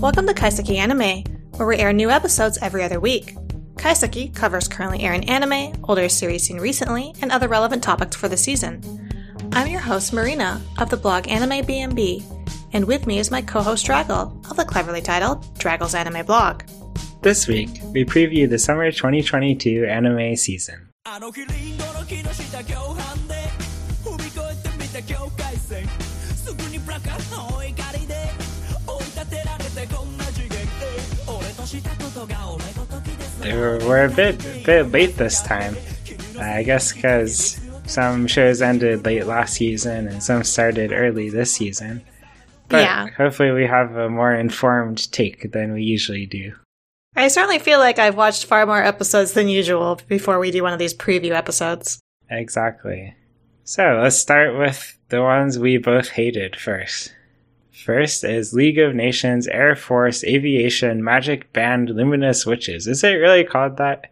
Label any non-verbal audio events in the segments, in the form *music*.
Welcome to Kaiseki Anime, where we air new episodes every other week. Kaiseki covers currently airing anime, older series seen recently, and other relevant topics for the season. I'm your host, Marina, of the blog Anime BMB, and with me is my co-host Draggle, of the cleverly titled Draggle's Anime Blog. This week, we preview the summer 2022 anime season. We're, we're a bit bit late this time. I guess because some shows ended late last season and some started early this season. But Yeah. hopefully, we have a more informed take than we usually do. I certainly feel like I've watched far more episodes than usual before we do one of these preview episodes. Exactly. So let's start with the ones we both hated first. First is League of Nations Air Force Aviation Magic Band Luminous Witches. Is it really called that?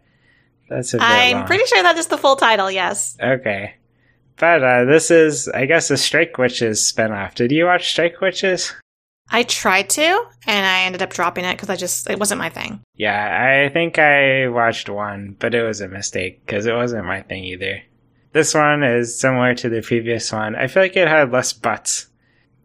That's a bit I'm long. pretty sure that is the full title, yes. Okay. But uh, this is, I guess, a Strike Witches spinoff. Did you watch Strike Witches? I tried to, and I ended up dropping it because I just, it wasn't my thing. Yeah, I think I watched one, but it was a mistake because it wasn't my thing either. This one is similar to the previous one. I feel like it had less butts.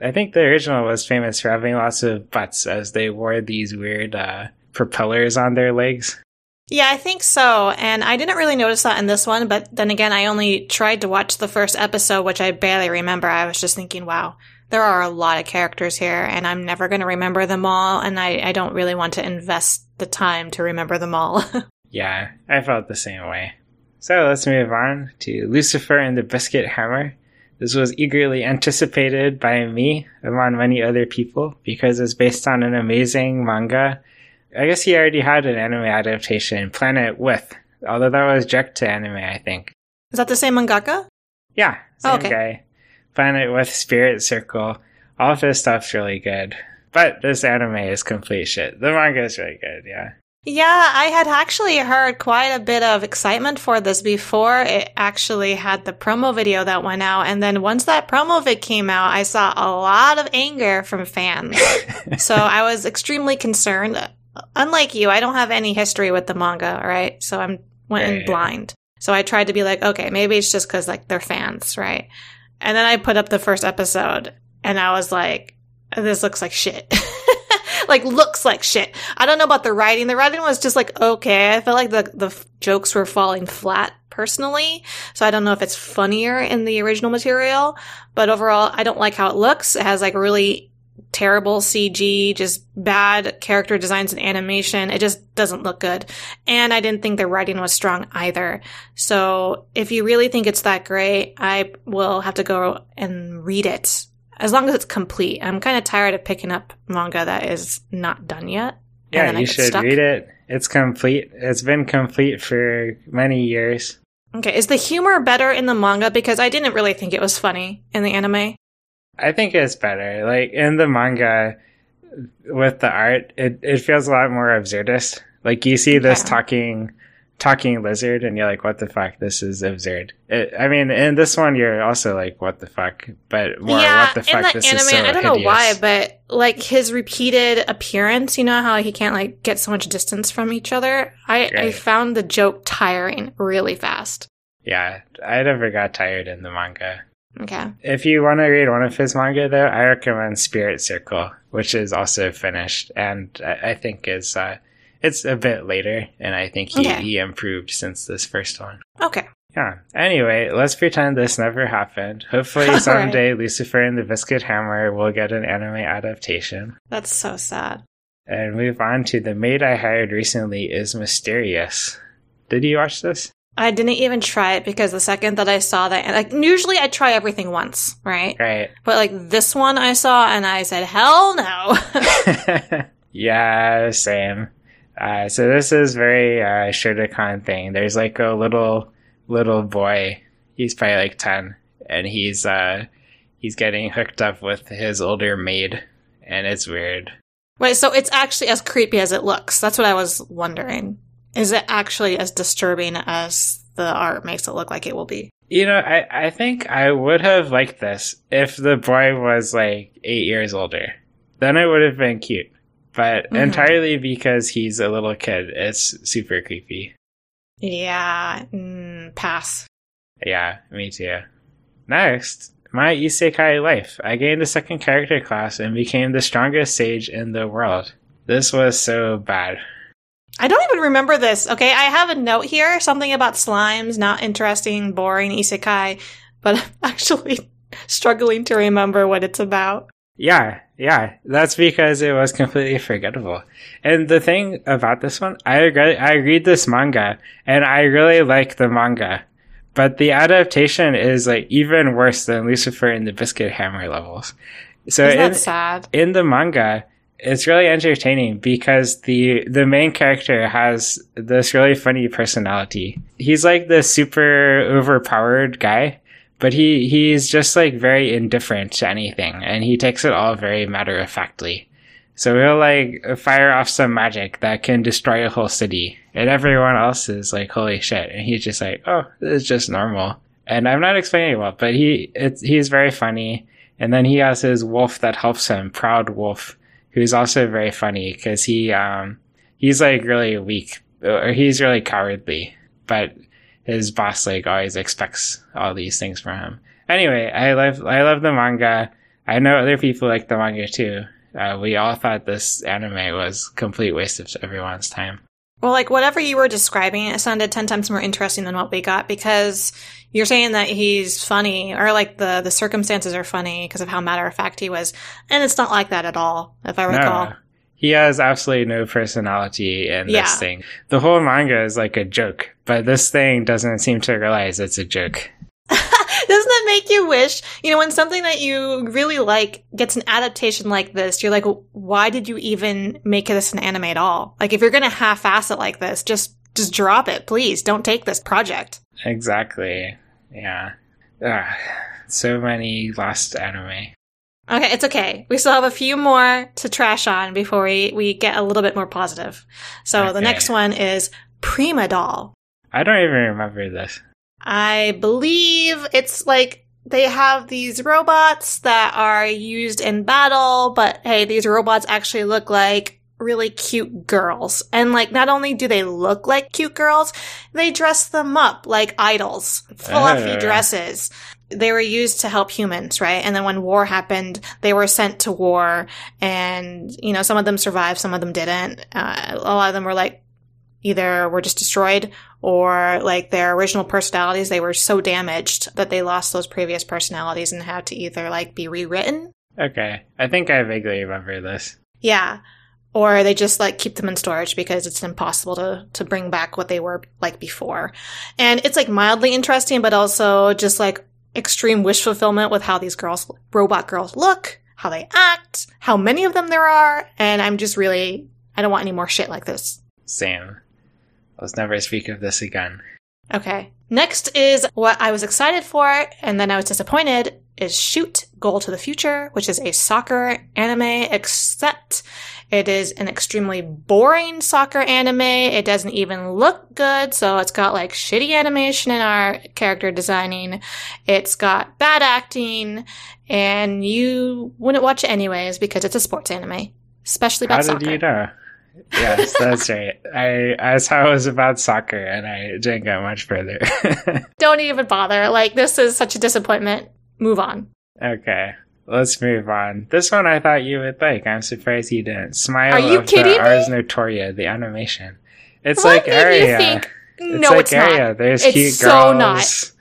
I think the original was famous for having lots of butts as they wore these weird uh, propellers on their legs. Yeah, I think so. And I didn't really notice that in this one, but then again, I only tried to watch the first episode, which I barely remember. I was just thinking, wow, there are a lot of characters here, and I'm never going to remember them all, and I, I don't really want to invest the time to remember them all. *laughs* Yeah, I felt the same way. So let's move on to Lucifer and the Biscuit Hammer. This was eagerly anticipated by me, among many other people, because it's based on an amazing manga. I guess he already had an anime adaptation, Planet With, although that was direct to anime, I think. is that the same mangaka? Yeah, oh, same Oh, okay. guy. Planet With, Spirit Circle. All of his stuff's really good. But this anime is complete shit. The manga is really good, yeah. Yeah, I had actually heard quite a bit of excitement for this before it actually had the promo video that went out. And then once that promo vid came out, I saw a lot of anger from fans. *laughs* so I was extremely concerned. Unlike you, I don't have any history with the manga, right? So I'm went in blind. So I tried to be like, okay, maybe it's just because like they're fans, right? And then I put up the first episode and I was like, this looks like shit. *laughs* like looks like shit. I don't know about the writing. The writing was just like okay. I felt like the the f- jokes were falling flat personally. So I don't know if it's funnier in the original material, but overall I don't like how it looks. It has like really terrible CG, just bad character designs and animation. It just doesn't look good. And I didn't think the writing was strong either. So if you really think it's that great, I will have to go and read it. As long as it's complete. I'm kind of tired of picking up manga that is not done yet. Yeah, you should stuck. read it. It's complete. It's been complete for many years. Okay, is the humor better in the manga? Because I didn't really think it was funny in the anime. I think it's better. Like in the manga, with the art, it, it feels a lot more absurdist. Like you see this talking talking lizard, and you're like, "What the fuck? This is absurd." It, I mean, in this one, you're also like, "What the fuck?" But more, yeah, "What the fuck? the this anime, is so I don't know why, but like his repeated appearance, you know how he can't like get so much distance from each other. I, I found the joke tiring really fast. yeah, I never got tired in the manga. Okay. If you want to read one of his manga, though, I recommend Spirit Circle, which is also finished, and I, I think is uh, it's a bit later, and I think he, Okay. he improved since this first one. Okay. Yeah. Anyway, let's pretend this never happened. Hopefully, *laughs* All right. someday Lucifer and the Biscuit Hammer will get an anime adaptation. That's so sad. And move on to the maid I hired recently is Mysterious. Did you watch this? I didn't even try it because the second that I saw that, like usually I try everything once, right? Right. But like this one I saw and I said, hell no. *laughs* *laughs* yeah, same. Uh, so this is very uh, shotacon thing. There's like a little little boy. He's probably like ten, and he's uh, he's getting hooked up with his older maid, and it's weird. Wait, so it's actually as creepy as it looks. That's what I was wondering. Is it actually as disturbing as the art makes it look like it will be? You know, I, I think I would have liked this if the boy was like eight years older. Then it would have been cute. But Mhm. entirely because he's a little kid. It's super creepy. Yeah, mm, pass. Yeah, me too. Next, my isekai life. I gained a second character class and became the strongest sage in the world. This was so bad. I don't even remember this. Okay, I have a note here, something about slimes, not interesting, boring, isekai, but *laughs* I'm actually struggling to remember what it's about. Yeah, yeah, that's because it was completely forgettable. And the thing about this one, I read, I read this manga and I really like the manga, but the adaptation is like even worse than Lucifer and the Biscuit Hammer levels. So in, sad? in the manga, it's really entertaining because the the main character has this really funny personality. He's like the super overpowered guy, but he he's just like very indifferent to anything, and he takes it all very matter of factly. So he'll like fire off some magic that can destroy a whole city, and everyone else is like, "Holy shit!" And he's just like, "Oh, this is just normal." And I'm not explaining it well, but he it's he's very funny. And then he has his wolf that helps him, Proud Wolf, who's also very funny because he um he's like really weak or he's really cowardly, but his boss like always expects all these things from him. Anyway, I love I love the manga. I know other people like the manga too. Uh, we all thought this anime was complete waste of everyone's time. Well, like whatever you were describing, it sounded 10 times more interesting than what we got because you're saying that he's funny or like the, the circumstances are funny because of how matter of fact he was. And it's not like that at all, if I recall. No, he has absolutely no personality in Yeah. this thing. The whole manga is like a joke, but this thing doesn't seem to realize it's a joke. *laughs* Doesn't that make you wish, you know, when something that you really like gets an adaptation like this, you're like, why did you even make this an anime at all? Like, if you're gonna half-ass it like this, just, just drop it, please. Don't take this project. Exactly. Yeah. Ugh, so many lost anime. Okay, it's okay. We still have a few more to trash on before we, we get a little bit more positive. So the next one is Prima Doll. I don't even remember this. I believe it's like they have these robots that are used in battle, but hey, these robots actually look like really cute girls. And like, not only do they look like cute girls, they dress them up like idols, fluffy Oh. dresses. They were used to help humans, right? And then when war happened, they were sent to war and, you know, some of them survived, some of them didn't. Uh, a lot of them were like, either were just destroyed or like their original personalities, they were so damaged that they lost those previous personalities and had to either like be rewritten. Okay. I think I vaguely remember this. Yeah. Or they just like keep them in storage because it's impossible to, to bring back what they were like before. And it's like mildly interesting, but also just like extreme wish fulfillment with how these girls, robot girls look, how they act, how many of them there are. And I'm just really, I don't want any more shit like this. Same. Let's never speak of this again. Okay. Next is what I was excited for and then I was disappointed is Shoot Goal to the Future, which is a soccer anime, except it is an extremely boring soccer anime. It doesn't even look good. So it's got like shitty animation in our character designing. It's got bad acting and you wouldn't watch it anyways because it's a sports anime, especially about How about did you know? Yes, that's right. I I saw it was about soccer and I didn't go much further. *laughs* Don't even bother. Like this is such a disappointment. Move on. okay. Let's move on. This one I thought you would like. I'm surprised you didn't. Smile Are you of kidding the me? Ars Notoria, the animation. It's What like Aria. think? It's No, like it's not. Aria. There's It's cute so girls. not.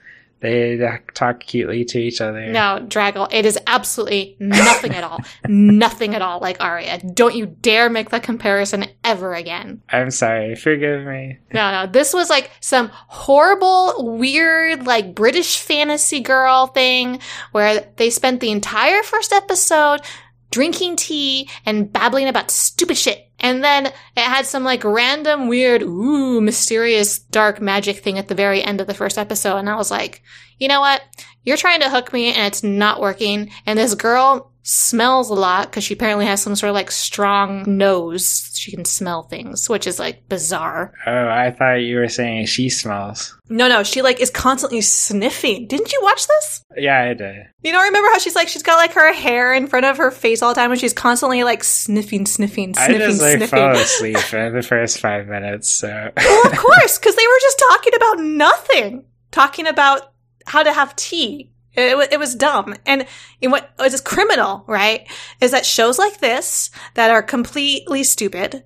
They talk cutely to each other. No, Draggle, it is absolutely nothing at all. *laughs* nothing at all like Aria. Don't you dare make that comparison ever again. I'm sorry. Forgive me. No, no, this was like some horrible, weird, like British fantasy girl thing where they spent the entire first episode drinking tea and babbling about stupid shit. And then it had some like random, weird, ooh, mysterious, dark magic thing at the very end of the first episode. And I was like, you know what? You're trying to hook me and it's not working. And this girl smells a lot because she apparently has some sort of like strong nose. She can smell things, which is like bizarre. Oh, I thought you were saying she smells. No, no, she like is constantly sniffing. Didn't you watch this? Yeah, I did. You know, remember how she's like she's got like her hair in front of her face all the time and she's constantly like sniffing, sniffing, I sniffing, just like sniffing. fell asleep in the first five minutes. So *laughs* well, of course, because they were just talking about nothing. Talking about how to have tea. It, it was dumb. And it, what is criminal, right? Is that shows like this that are completely stupid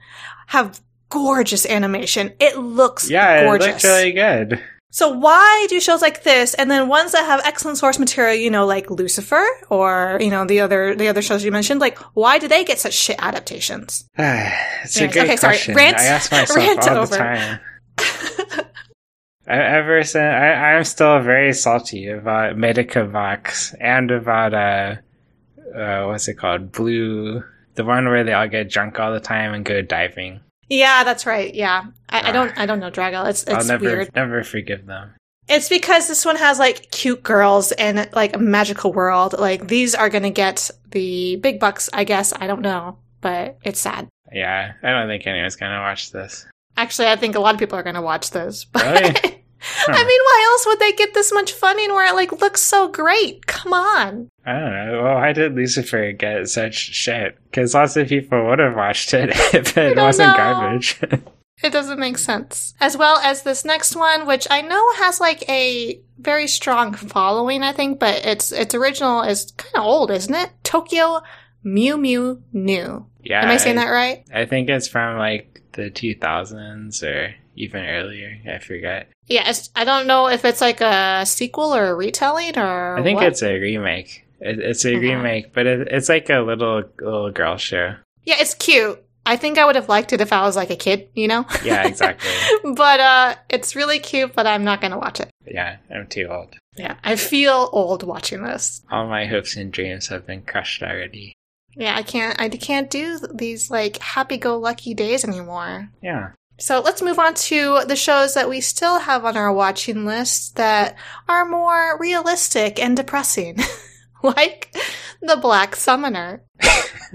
have gorgeous animation. It looks yeah, it gorgeous. looked really good. So why do shows like this and then ones that have excellent source material, you know, like Lucifer or, you know, the other the other shows you mentioned, like why do they get such shit adaptations? *sighs* it's a Yes, good okay, sorry. Rant- I ask myself *laughs* rant all over. the time. *laughs* Ever since I, I'm still very salty about Medicavax and about uh, uh, what's it called, Blue, the one where they all get drunk all the time and go diving. Yeah, that's right. Yeah. I, I don't I don't know Drago. It's I'll it's never, weird. never forgive them. It's because this one has like cute girls and like a magical world. Like these are gonna get the big bucks, I guess. I don't know. But it's sad. Yeah, I don't think anyone's gonna watch this. Actually, I think a lot of people are gonna watch this. *laughs* But Really? I mean, why else would they get this much funding where it like looks so great? Come on. I don't know. Well, why did Lucifer get such shit? Because lots of people would have watched it *laughs* if it wasn't know. garbage. *laughs* It doesn't make sense. As well as this next one, which I know has like a very strong following, I think, but its its original is kind of old, isn't it? Tokyo Mew Mew New. yeah, Am I saying that right? I think it's from like the 2000s or even earlier. I forget. Yeah, it's, I don't know if it's like a sequel or a retelling or. I think what. it's a remake. It, it's a remake, but it, it's like a little little girl show. Yeah, it's cute. I think I would have liked it if I was like a kid, you know? Yeah, exactly. *laughs* but uh it's really cute, but I'm not gonna watch it. yeah, I'm too old. Yeah, I feel old watching this. All my hopes and dreams have been crushed already. Yeah, I can't I can't do these like happy-go-lucky days anymore. Yeah. So let's move on to the shows that we still have on our watching list that are more realistic and depressing. *laughs* *laughs* like The Black Summoner. *laughs*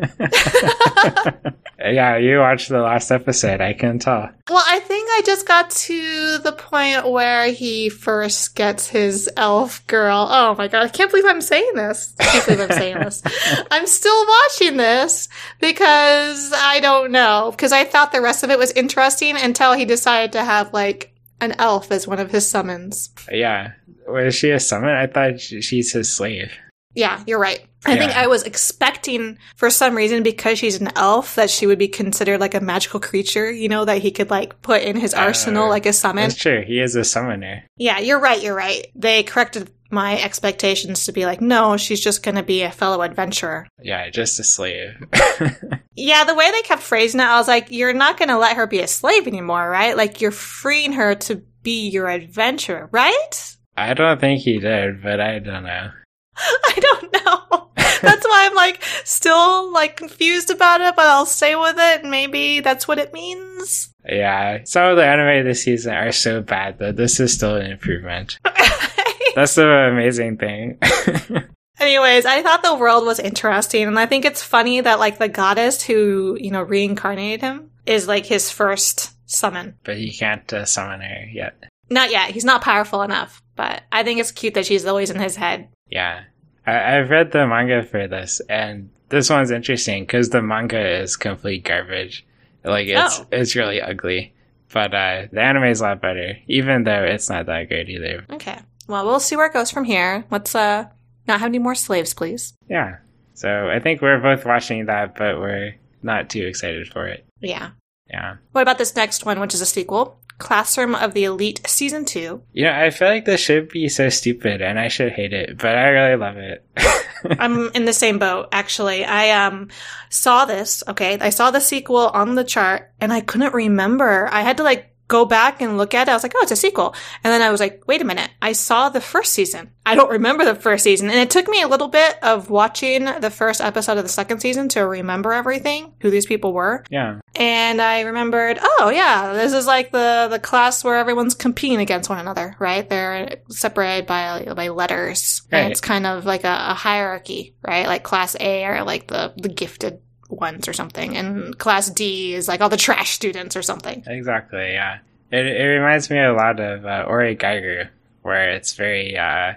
yeah, you watched the last episode. I can tell. Well, I think I just got to the point where he first gets his elf girl. Oh my god, I can't believe I'm saying this. I can't believe I'm saying this. *laughs* I'm still watching this because I don't know. Because I thought the rest of it was interesting until he decided to have like an elf as one of his summons. Yeah. Was she a summon? I thought she's his slave. Yeah, you're right. I think I was expecting for some reason because she's an elf that she would be considered like a magical creature, you know, that he could like put in his arsenal Uh, like a summon. That's true. He is a summoner. Yeah, you're right, you're right. They corrected my expectations to be like, no, she's just going to be a fellow adventurer. Yeah, just a slave. *laughs* Yeah, the way they kept phrasing it, I was like, you're not going to let her be a slave anymore, right? Like, you're freeing her to be your adventurer, right? I don't think he did, but I don't know. *laughs* I don't know. That's why I'm like still like confused about it, but I'll stay with it. Maybe that's what it means. Yeah, some of the anime this season are so bad that this is still an improvement. *laughs* That's the amazing thing. *laughs* Anyways, I thought the world was interesting, and I think it's funny that like the goddess who you know reincarnated him is like his first summon. but he can't uh, summon her yet. Not yet. He's not powerful enough, but I think it's cute that she's always in his head. Yeah. I- I've read the manga for this, and this one's interesting because the manga is complete garbage. Like, it's, Oh. it's really ugly. But uh, the anime is a lot better, even though it's not that great either. Okay. Well, we'll see where it goes from here. Let's uh not have any more slaves, please. Yeah. So I think we're both watching that, but we're not too excited for it. Yeah. Yeah. What about this next one, which is a sequel? Classroom of the Elite Season 2. You know, I feel like this should be so stupid and I should hate it, but I really love it. *laughs* I'm in the same boat, actually. I um saw this, okay? I saw the sequel on the chart and I couldn't remember. I had to like go back and look at it. I was like, oh, it's a sequel. And then I was like, wait a minute. I saw the first season. I don't remember the first season. And it took me a little bit of watching the first episode of the second season to remember everything, who these people were. Yeah. And I remembered, oh yeah, this is like the, the class where everyone's competing against one another, right? They're separated by, by letters. And Right. it's kind of like a, a hierarchy, right? Like class A are like the, the gifted ones or something. And class D is like all the trash students or something. Exactly, yeah. It, it reminds me a lot of uh, Oregairu, where it's very uh,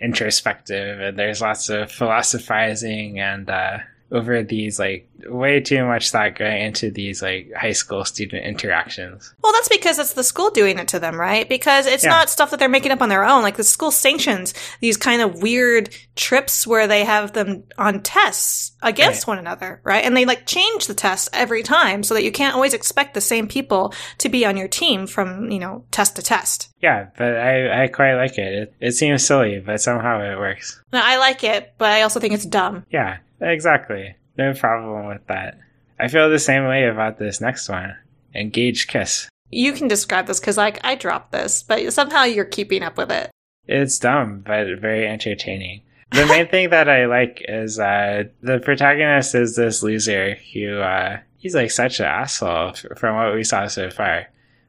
introspective and there's lots of philosophizing and uh, over these, like, way too much thought going into these, like, high school student interactions. Well, that's because it's the school doing it to them, right? Because it's Yeah. not stuff that they're making up on their own. Like the school sanctions these kind of weird trips where they have them on tests against one another, right? And they like change the tests every time so that you can't always expect the same people to be on your team from, you know, test to test. Yeah, but I, I quite like it. it. It seems silly, but somehow it works. Now, I like it, but I also think it's dumb. Yeah, exactly. No problem with that. I feel the same way about this next one. Engage Kiss. You can describe this because like I dropped this, but somehow you're keeping up with it. It's dumb, but very entertaining. The main *laughs* thing that I like is uh, the protagonist is this loser who uh, he's like such an asshole f- from what we saw so far.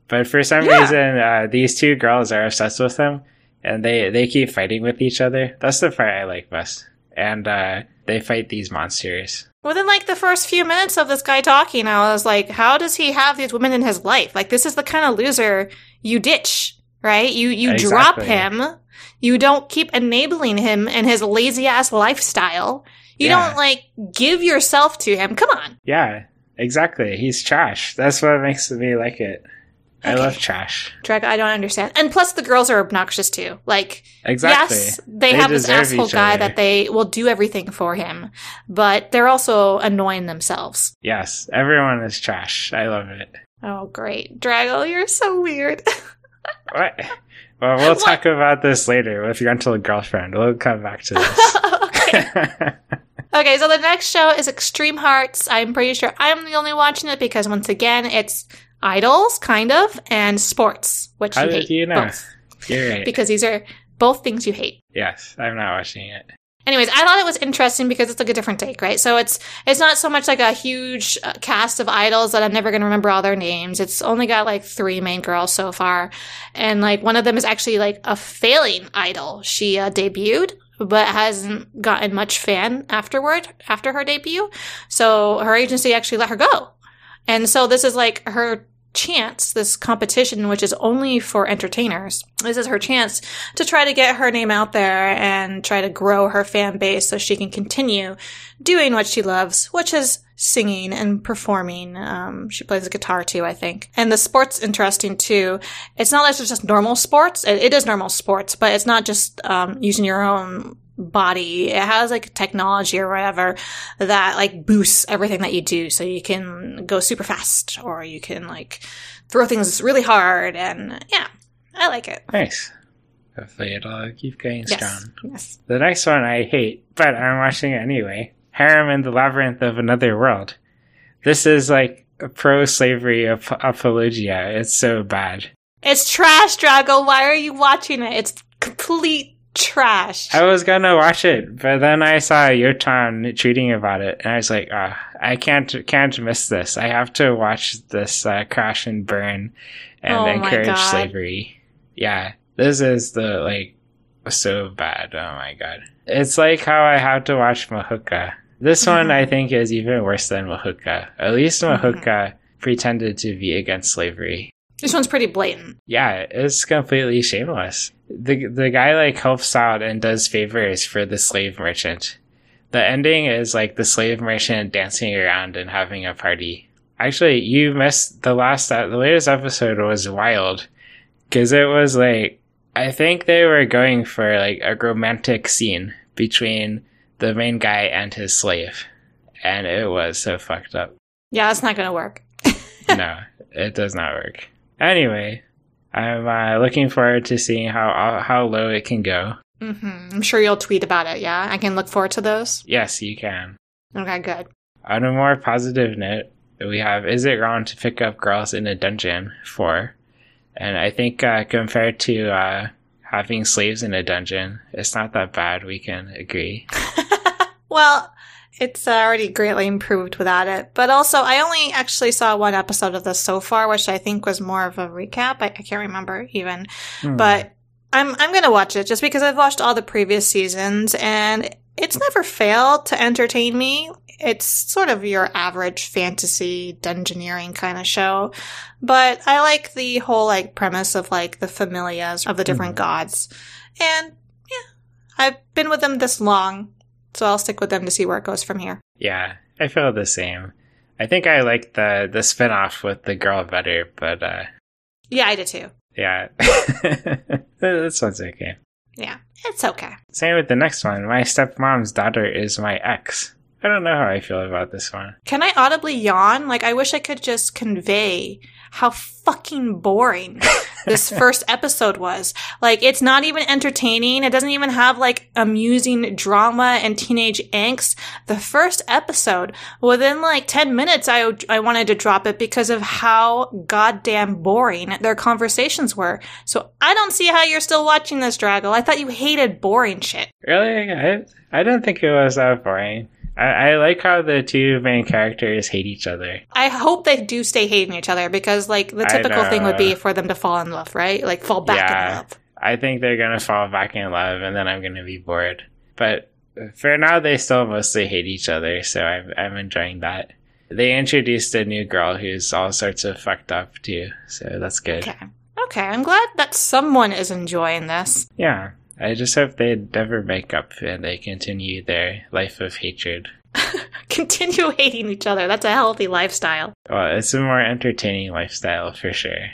But for some Yeah. reason, uh, these two girls are obsessed with him, and they they keep fighting with each other. That's the part I like best. And uh, they fight these monsters. Within like the first few minutes of this guy talking, I was like, how does he have these women in his life? Like, this is the kind of loser you ditch, right? You, you drop him. You don't keep enabling him and his lazy ass lifestyle. You Yeah. don't like give yourself to him. Come on. Yeah, exactly. He's trash. That's what makes me like it. I love trash. Drag, I don't understand. And plus the girls are obnoxious too. Like, Exactly. yes, they, They have this asshole guy that they will do everything for him, but they're also annoying themselves. Yes, everyone is trash. I love it. Oh, great. Drago, you're so weird. *laughs* What? Well, we'll What? talk about this later with rental girlfriend. We'll come back to this. *laughs* okay. Okay, so the next show is Extreme Hearts. I'm pretty sure I'm the only watching it because once again, it's idols, kind of, and sports, which How you hate you know? both. Right. Because these are both things you hate. yes, I'm not watching it. Anyways, I thought it was interesting because it's like a different take, right? So it's it's not so much like a huge uh, cast of idols that I'm never going to remember all their names. It's only got like three main girls so far, and like one of them is actually like a failing idol. She uh, debuted but hasn't gotten much fan afterward after her debut. So her agency actually let her go. And so this is like her chance, this competition, which is only for entertainers. This is her chance to try to get her name out there and try to grow her fan base so she can continue doing what she loves, which is singing and performing. Um, she plays the guitar too, I think. And the sport's interesting too. It's not like it's just normal sports. It, it is normal sports, but it's not just um, using your own body. It has like technology or whatever that like boosts everything that you do. So you can go super fast or you can like throw things really hard. And yeah, I like it. Nice. Hopefully it'll keep going Yes. strong. Yes. The next one I hate, but I'm watching it anyway. Harem in the Labyrinth of Another World. This is like a pro-slavery ap- apologia. It's so bad. It's trash, Drago. Why are you watching it? It's complete trash. I was gonna watch it, but then I saw your Yotan tweeting about it, and I was like, ah, I can't can't miss this. I have to watch this uh, crash and burn and Oh encourage slavery. Yeah, this is the like so bad. Oh my god, it's like how I have to watch Mahuka. This one Mhm. I think is even worse than Mahuka. At least Mhm. Pretended to be against slavery. This one's pretty blatant. Yeah, it's completely shameless. The the guy like helps out and does favors for the slave merchant. The ending is like the slave merchant dancing around and having a party. Actually, you missed the last the latest episode was wild because it was like I think they were going for like a romantic scene between the main guy and his slave, and it was so fucked up. Yeah, that's not gonna work. *laughs* no, it does not work. Anyway, I'm uh, looking forward to seeing how how low it can go. hmm I'm sure you'll tweet about it. Yeah, I can look forward to those. Yes, you can. Okay, good. On a more positive note, we have Is It Wrong to Pick Up Girls in a Dungeon 4. And I think uh, compared to uh, having slaves in a dungeon, it's not that bad. We can agree. *laughs* Well, it's already greatly improved without it. But also, I only actually saw one episode of this so far, which I think was more of a recap. I, I can't remember even. Hmm. But I'm I'm gonna watch it just because I've watched all the previous seasons and it's never failed to entertain me. It's sort of your average fantasy dungeoneering kind of show, but I like the whole like premise of like the familias of the different gods, and yeah, I've been with them this long, so I'll stick with them to see where it goes from here. yeah, I feel the same. I think I like the the spinoff with the girl better, but uh, Yeah, I did too. yeah, *laughs* this one's okay. Yeah, it's okay. Same with the next one. My stepmom's daughter is my ex. I don't know how I feel about this one. Can I audibly yawn? Like, I wish I could just convey how fucking boring this *laughs* first episode was. Like, it's not even entertaining. It doesn't even have like amusing drama and teenage angst. The first episode, within like 10 minutes, I, I wanted to drop it because of how goddamn boring their conversations were. So I don't see how you're still watching this, Draggle. I thought you hated boring shit. Really? I, I don't think it was that boring. I, I like how the two main characters hate each other. I hope they do stay hating each other because, like, the typical thing would be for them to fall in love, right? Like, fall back in Yeah. love. I think they're gonna fall back in love, and then I'm gonna be bored. But for now, they still mostly hate each other, so I'm I'm enjoying that. They introduced a new girl who's all sorts of fucked up too, so that's good. Okay. Okay, I'm glad that someone is enjoying this. Yeah, I just hope they never make up and they continue their life of hatred. *laughs* Continue hating each other. That's a healthy lifestyle. Well, it's a more entertaining lifestyle for sure.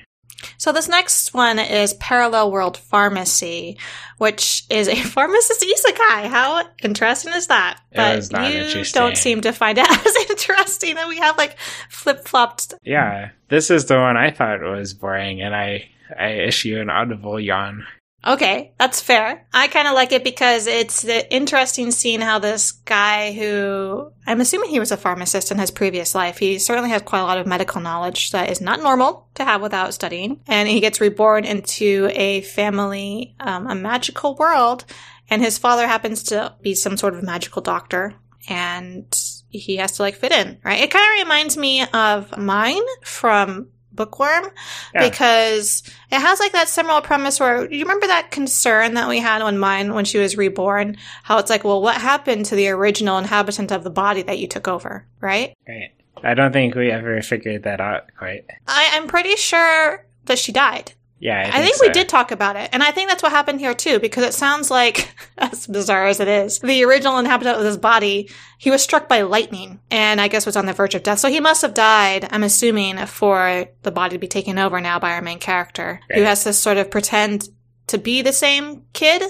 So this next one is Parallel World Pharmacy, which is a *laughs* pharmacist isekai. How interesting is that? But you don't seem to find it *laughs* as interesting that we have like flip flopped. Yeah, this is the one I thought was boring, and I I issue an audible yawn. Okay, that's fair. I kind of like it because it's the interesting seeing how this guy who I'm assuming he was a pharmacist in his previous life. He certainly has quite a lot of medical knowledge that is not normal to have without studying. And he gets reborn into a family, um, a magical world. And his father happens to be some sort of magical doctor. And he has to like fit in, right? It kind of reminds me of Myne from Bookworm Yeah. because it has like that similar premise where you remember that concern that we had on Myne when she was reborn? How it's like, well, what happened to the original inhabitant of the body that you took over, right? Right. I don't think we ever figured that out quite. I, I'm pretty sure that she died. Yeah, I I think, think we did talk about it. And I think that's what happened here too, because it sounds like, *laughs* as bizarre as it is, the original inhabitant of this body, he was struck by lightning and I guess was on the verge of death. So he must have died, I'm assuming, for the body to be taken over now by our main character, who has to sort of pretend to be the same kid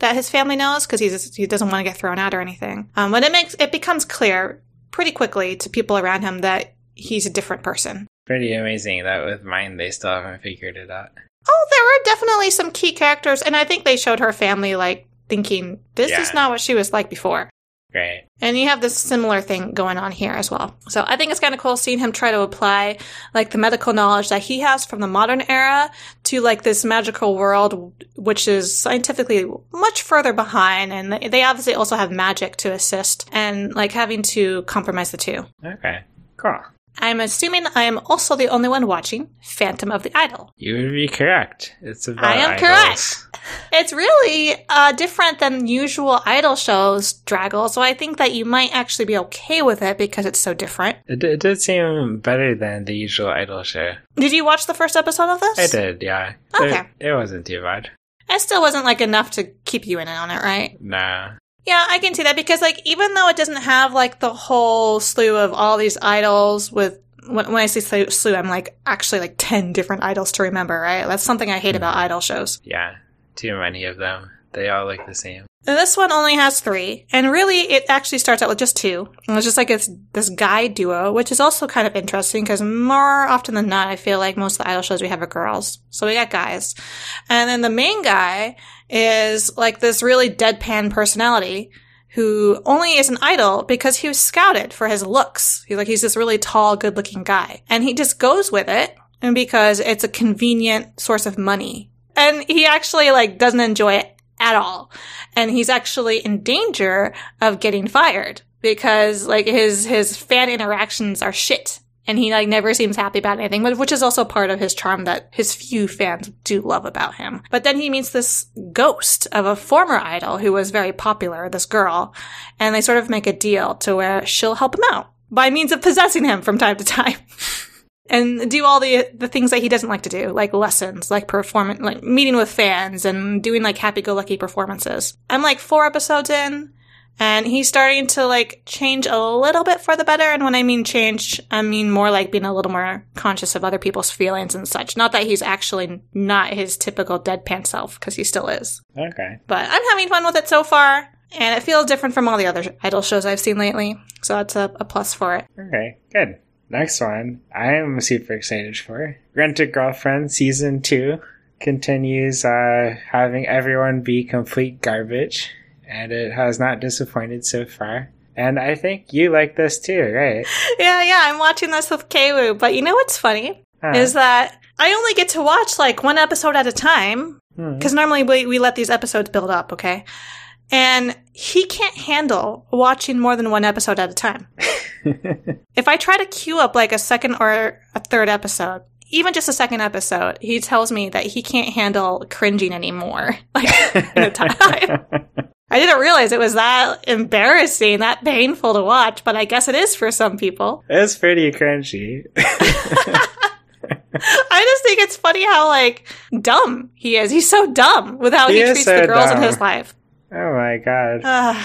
that his family knows because he's he doesn't want to get thrown out or anything. Um, but it makes it becomes clear pretty quickly to people around him that he's a different person. Pretty amazing that with Myne they still haven't figured it out. Oh, there were definitely some key characters, and I think they showed her family like thinking this is not what she was like before. Great. And you have this similar thing going on here as well. So I think it's kind of cool seeing him try to apply like the medical knowledge that he has from the modern era to like this magical world, which is scientifically much further behind. And they obviously also have magic to assist and like having to compromise the two. Okay. Cool. I'm assuming I am also the only one watching Phantom of the Idol. You would be correct. It's about I am idols. correct. It's really uh, different than usual idol shows, Draggle, so I think that you might actually be okay with it because it's so different. It, it did seem better than the usual idol show. Did you watch the first episode of this? I did, yeah. Okay. It, it wasn't too bad. It still wasn't like enough to keep you in on it, right? Nah. Yeah, I can see that because like even though it doesn't have like the whole slew of all these idols with when, when I say slew, slew, I'm like actually like 10 different idols to remember, right? That's something I hate hmm. about idol shows. Yeah. Too many of them. They all look the same. This one only has three, and really it actually starts out with just two. And it's just like it's this guy duo, which is also kind of interesting because more often than not, I feel like most of the idol shows we have are girls. So we got guys. And then the main guy is like this really deadpan personality who only is an idol because he was scouted for his looks. He's like, he's this really tall, good looking guy. And he just goes with it and because it's a convenient source of money. And he actually like doesn't enjoy it at all. And he's actually in danger of getting fired because like his his fan interactions are shit. And he like never seems happy about anything, which is also part of his charm that his few fans do love about him. But then he meets this ghost of a former idol who was very popular, this girl, and they sort of make a deal to where she'll help him out by means of possessing him from time to time. *laughs* and do all the the things that he doesn't like to do, like lessons, like performance, like meeting with fans and doing like happy-go-lucky performances. I'm like four episodes in, and he's starting to like change a little bit for the better. And when I mean change, I mean more like being a little more conscious of other people's feelings and such. Not that he's actually not his typical deadpan self, because he still is. Okay. But I'm having fun with it so far. And it feels different from all the other idol shows I've seen lately. So that's a, a plus for it. Okay. Good. Next one, I am super excited for. Rent a Girlfriend season two continues uh, having everyone be complete garbage, and it has not disappointed so far. And I think you like this too, right? *laughs* Yeah, yeah, I'm watching this with Kawu. But you know what's funny? Huh. Is that I only get to watch like one episode at a time. Hmm. Because normally we, we let these episodes build up, okay? And he can't handle watching more than one episode at a time. *laughs* *laughs* If I try to queue up like a second or a third episode, even just a second episode, he tells me that he can't handle cringing anymore. *laughs* Like in a time. I didn't realize it was that embarrassing, that painful to watch, but I guess it is for some people. it's pretty cringy. *laughs* I just think it's funny how like dumb he is. He's so dumb with how He he, treats so the girls in his life. oh my god.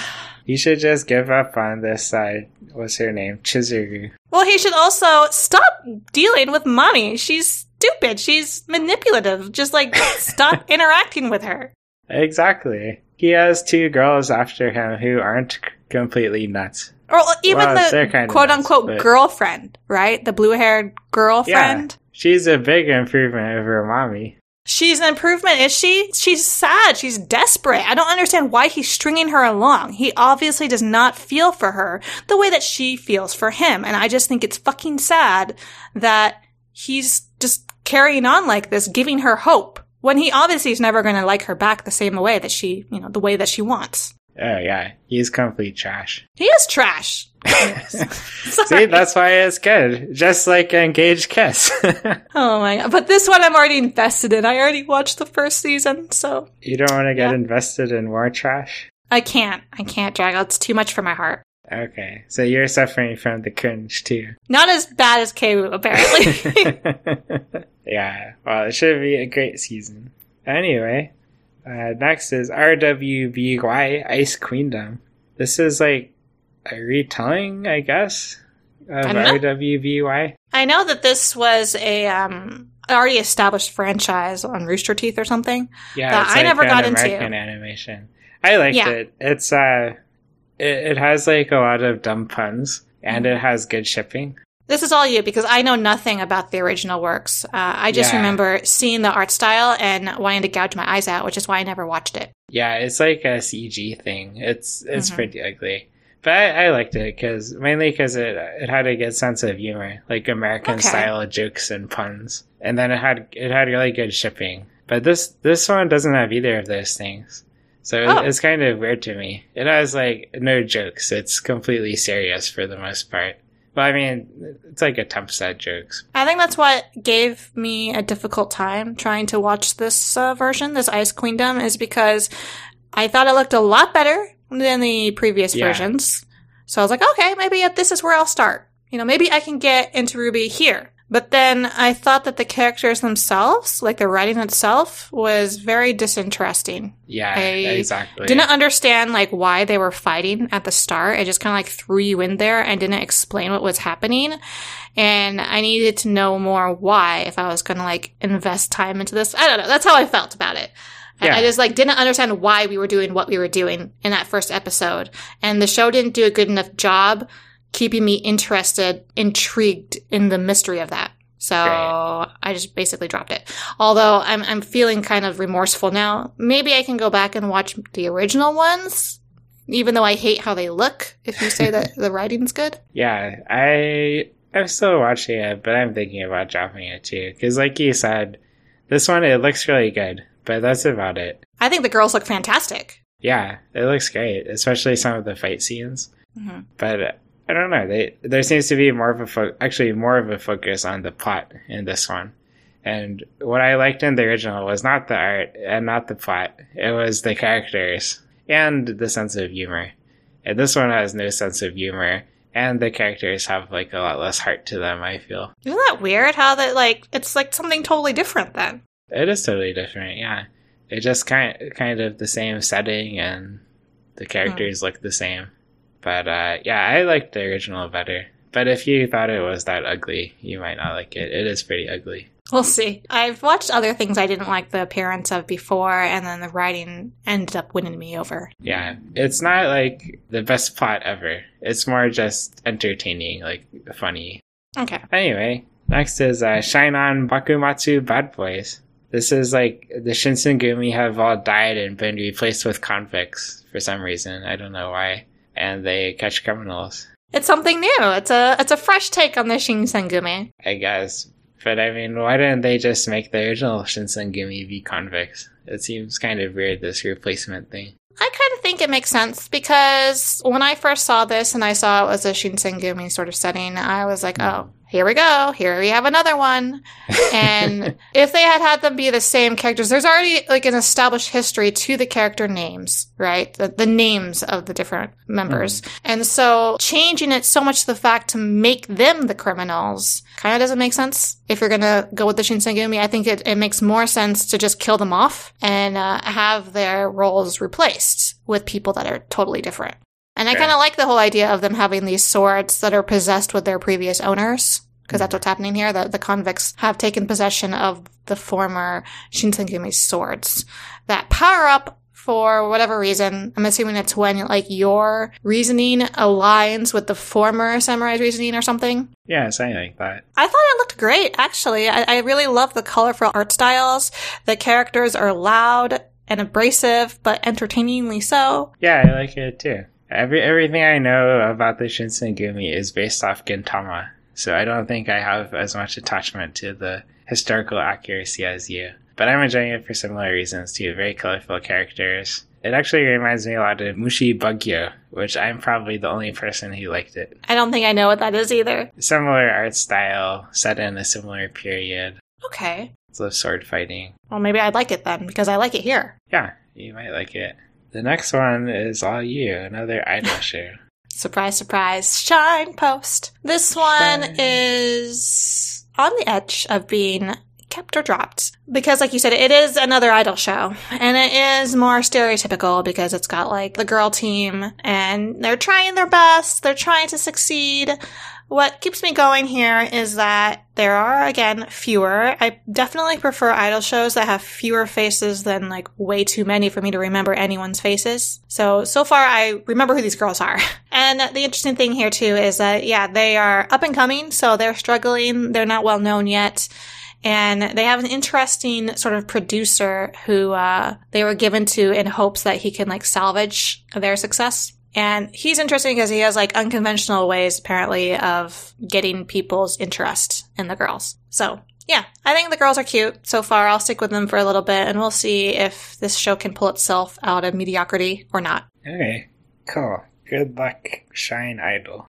You should just give up on this side. What's her name? Chizuru. well, he should also stop dealing with Mami. She's stupid. She's manipulative. Just like *laughs* stop interacting with her. Exactly. He has two girls after him who aren't completely nuts. Or even Well, the quote nuts, unquote but- girlfriend, right? The blue haired girlfriend. Yeah. She's a big improvement over Mami. She's an improvement, is she? She's sad. She's desperate. I don't understand why he's stringing her along. He obviously does not feel for her the way that she feels for him. And I just think it's fucking sad that he's just carrying on like this, giving her hope when he obviously is never going to like her back the same way that she, you know, the way that she wants. Oh yeah, he's complete trash. He is trash. *laughs* See, that's why it's good. Just like Engaged Kiss. *laughs* Oh my god. But this one I'm already invested in. I already watched the first season, so you don't want to get Yeah. invested in more trash? I can't. I can't drag. It's too much for my heart. Okay, so you're suffering from the cringe too. Not as bad as KU, apparently. *laughs* yeah, well, it should be a great season. Anyway, uh, next is RWBY Ice Queendom. This is like a retelling, I guess, of. RWBY. I know that this was a um already established franchise on Rooster Teeth or something. Yeah, That I like never got into. American animation. I liked Yeah. it. It's uh, it, it has like a lot of dumb puns, and Mm-hmm. it has good shipping. This is all you because I know nothing about the original works. Uh, I just Yeah. remember seeing the art style and wanting to gouge my eyes out, which is why I never watched it. Yeah, it's like a CG thing. It's it's Mhm. pretty ugly, but I, I liked it because mainly because it it had a good sense of humor, like American Okay. style jokes and puns, and then it had it had really good shipping. But this this one doesn't have either of those things, so it- Oh. it's kind of weird to me. It has like no jokes. It's completely serious for the most part. Well, I mean, it's like attempt at jokes. I think that's what gave me a difficult time trying to watch this uh, version, this Ice Queendom, is because I thought it looked a lot better than the previous Yeah. versions. So I was like, okay, maybe this is where I'll start. You know, maybe I can get into RWBY here. But then I thought that the characters themselves, like the writing itself, was very disinteresting. Yeah, I exactly. Didn't understand like why they were fighting at the start. It just kind of like threw you in there and didn't explain what was happening. And I needed to know more why if I was going to like invest time into this. I don't know. That's how I felt about it. Yeah. I just like didn't understand why we were doing what we were doing in that first episode. And the show didn't do a good enough job keeping me interested, intrigued in the mystery of that. So. I just basically dropped it. Although I'm I'm feeling kind of remorseful now. Maybe I can go back and watch the original ones, even though I hate how they look. If you say that *laughs* the writing's good, Yeah, I I'm still watching it, but I'm thinking about dropping it too. Because, like you said, this one it looks really good, but that's about it. I think the girls look fantastic. Yeah, it looks great, especially some of the fight scenes. hmm But I don't know. They, there seems to be more of a fo- actually more of a focus on the plot in this one. And what I liked in the original was not the art and not the plot. It was the characters and the sense of humor. And this one has no sense of humor, and the characters have like a lot less heart to them. I feel Isn't that weird? How that like it's like something totally different then. it is totally different. Yeah, it just kind kind of the same setting, and the hmm. characters look the same. But uh, yeah, I liked the original better. But if you thought it was that ugly, you might not like it. It is pretty ugly. We'll see. I've watched other things I didn't like the appearance of before, and then the writing ended up winning me over. Yeah, it's not like the best plot ever. It's more just entertaining, like funny. Okay. Anyway, next is uh, Shine On Bakumatsu Bad Boys. This is like the Shinsengumi have all died and been replaced with convicts for some reason. I don't know why. And they catch criminals, It's something new. It's a it's a fresh take on the Shinsengumi. I guess. But I mean, why didn't they just make the original Shinsengumi be convicts? It seems kind of weird, this replacement thing. I kind of think it makes sense because when I first saw this and I saw it was a Shinsengumi sort of setting, I was like, oh, here we go. Here we have another one. And *laughs* if they had had them be the same characters, there's already like an established history to the character names, right? The, the names of the different members. And so changing it so much to the fact to make them the criminals kind of doesn't make sense. If you're going to go with the Shinsengumi, I think it, it makes more sense to just kill them off and uh, have their roles replaced with people that are totally different. And I kind of like the whole idea of them having these swords that are possessed with their previous owners, because that's hmm. what's happening here. The, the convicts have taken possession of the former Shinsengumi's swords that power up for whatever reason. I'm assuming it's when like your reasoning aligns with the former samurai's reasoning or something. Yeah, something like that. I thought it looked great, actually. I, I really love the colorful art styles. The characters are loud and abrasive, but entertainingly so. Yeah, I like it too. Every everything I know about the Shinsengumi is based off Gintama, so I don't think I have as much attachment to the historical accuracy as you. But I'm enjoying it for similar reasons too. Very colorful characters. It actually reminds me a lot of Mushibugyo, which I'm probably the only person who liked it. I don't think I know what that is either. Similar art style, set in a similar period. Okay. It's of sword fighting. Well, maybe I'd like it then, because I like it here. Yeah, you might like it. The next one is All You, another idol *laughs* show. Surprise, surprise. Shine Post. This one Shine. is on the edge of being kept or dropped. Because, like you said, it is another idol show. And it is more stereotypical because it's got like the girl team and they're trying their best. They're trying to succeed. What keeps me going here is that there are, again, fewer. I definitely prefer idol shows that have fewer faces than like way too many for me to remember anyone's faces. So, so far I remember who these girls are. *laughs* And the interesting thing here too is that, yeah, they are up and coming, so they're struggling. They're not well known yet. And they have an interesting sort of producer who, uh, they were given to in hopes that he can like salvage their success. And he's interesting because he has like unconventional ways, apparently, of getting people's interest in the girls. So, yeah, I think the girls are cute so far. I'll stick with them for a little bit and we'll see if this show can pull itself out of mediocrity or not. Okay, cool. Good luck, Shine Idol.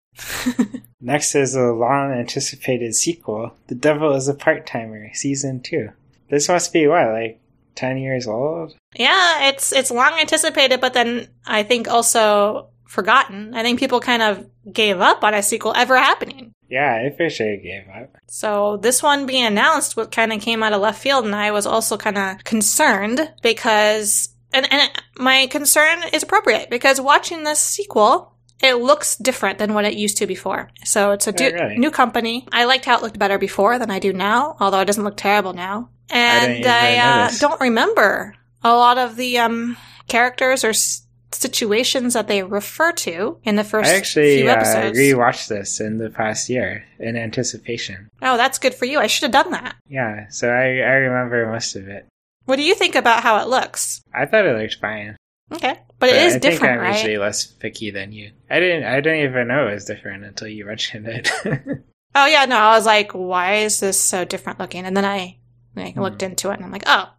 *laughs* Next is a long anticipated sequel, The Devil is a Part Timer, Season 2. This must be what, like 10 years old? Yeah, it's it's long anticipated, but then I think also forgotten. I think people kind of gave up on a sequel ever happening. Yeah, I for sure gave up. So this one being announced, what kind of came out of left field, and I was also kind of concerned because, and and my concern is appropriate because watching this sequel. It looks different than what it used to before. So it's a Oh, really? new company. I liked how it looked better before than I do now, although it doesn't look terrible now. And even I, uh, don't remember a lot of the um, characters or s- situations that they refer to in the first I actually few uh, episodes. rewatched this in the past year in anticipation. oh, that's good for you. I should have done that. Yeah, so I, I remember most of it. What do you think about how it looks? I thought it looked fine. Okay, but it is I different, think I'm right? usually less picky than you. I didn't I didn't even know it was different until you mentioned it. *laughs* Oh yeah, no, I was like, why is this so different looking? And then I like, Hmm. looked into it and I'm like, oh,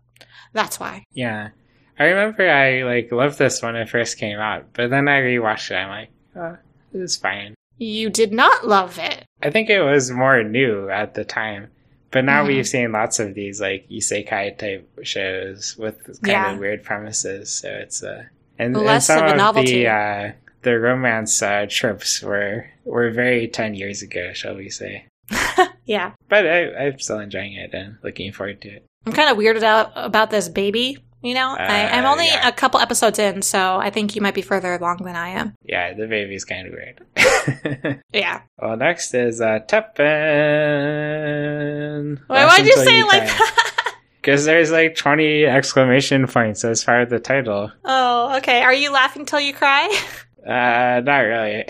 that's why. Yeah. I remember I like loved this when it first came out, but then I rewatched it. I'm like, oh, fine. You did not love it. I think it was more new at the time. But now Mhm. we've seen lots of these like isekai type shows with kind Yeah. of weird premises. So it's uh and, and some of a of the uh the romance uh tropes were were very ten years ago, shall we say. *laughs* yeah. But I, I'm still enjoying it and looking forward to it. I'm kind of weirded out about this baby. You know, I, I'm Uh, only yeah. a couple episodes in, so I think you might be further along than I am. Yeah, the baby's kind of weird. *laughs* Yeah. well, next is uh, Teppen. Wait, why'd you say it like that? *laughs* Because there's like 20 exclamation points as part of the title. oh, okay. Are you laughing till you cry? *laughs* Uh, not really.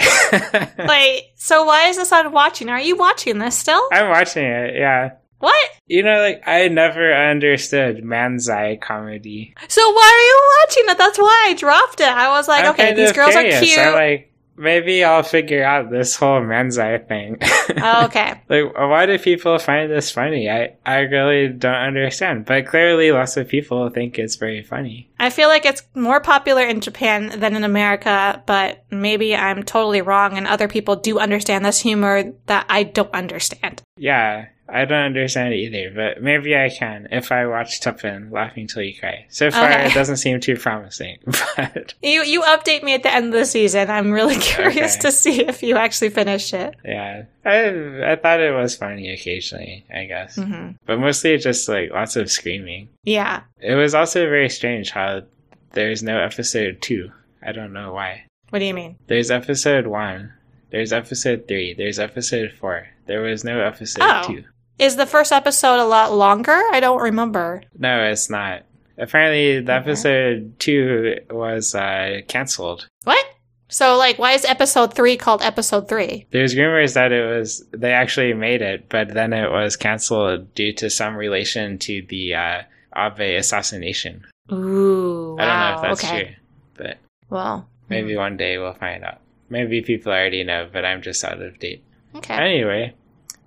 Wait, so why is this on watching? Are you watching this still? I'm watching it, yeah. What? You know, like, I never understood manzai comedy. So why are you watching it? That's why I dropped it. I was like, I'm okay, these girls curious. are cute. I'm like, maybe I'll figure out this whole manzai thing. oh, *laughs* okay. Like, why do people find this funny? I, I really don't understand. But clearly, lots of people think it's very funny. I feel like it's more popular in Japan than in America, but maybe I'm totally wrong and other people do understand this humor that I don't understand. Yeah, I don't understand it either, but maybe I can if I watch Teppen Laughing Till You Cry. So far, Okay. it *laughs* doesn't seem too promising, *laughs* but You you update me at the end of the season. I'm really *laughs* curious Okay. to see if you actually finish it. yeah, I I thought it was funny occasionally, I guess, hmm but mostly it's just like lots of screaming. Yeah. It was also very strange how there's no episode two. I don't know why. What do you mean? There's episode one. There's episode three. There's episode four. There was no episode Oh. two. Is the first episode a lot longer? I don't remember. No, it's not. Apparently, the Okay. episode two was uh, canceled. What? So like why is episode 3 called episode 3? There's rumors that it was they actually made it, but then it was canceled due to some relation to the uh, Abe assassination. Ooh. I don't know wow, if that's okay. true, but Well, maybe one day we'll find out. Maybe people already know, but I'm just out of date. okay. Anyway,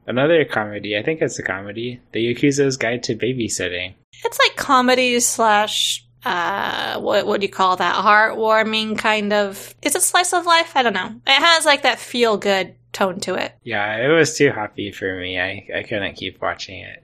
another comedy. I think it's a comedy. The Yakuza's Guide to Babysitting. It's like comedy slash uh what do you call that? Heartwarming kind of. Is it slice of life? I don't know. It has like that feel good tone to it. Yeah, it was too happy for me. I, I couldn't keep watching it.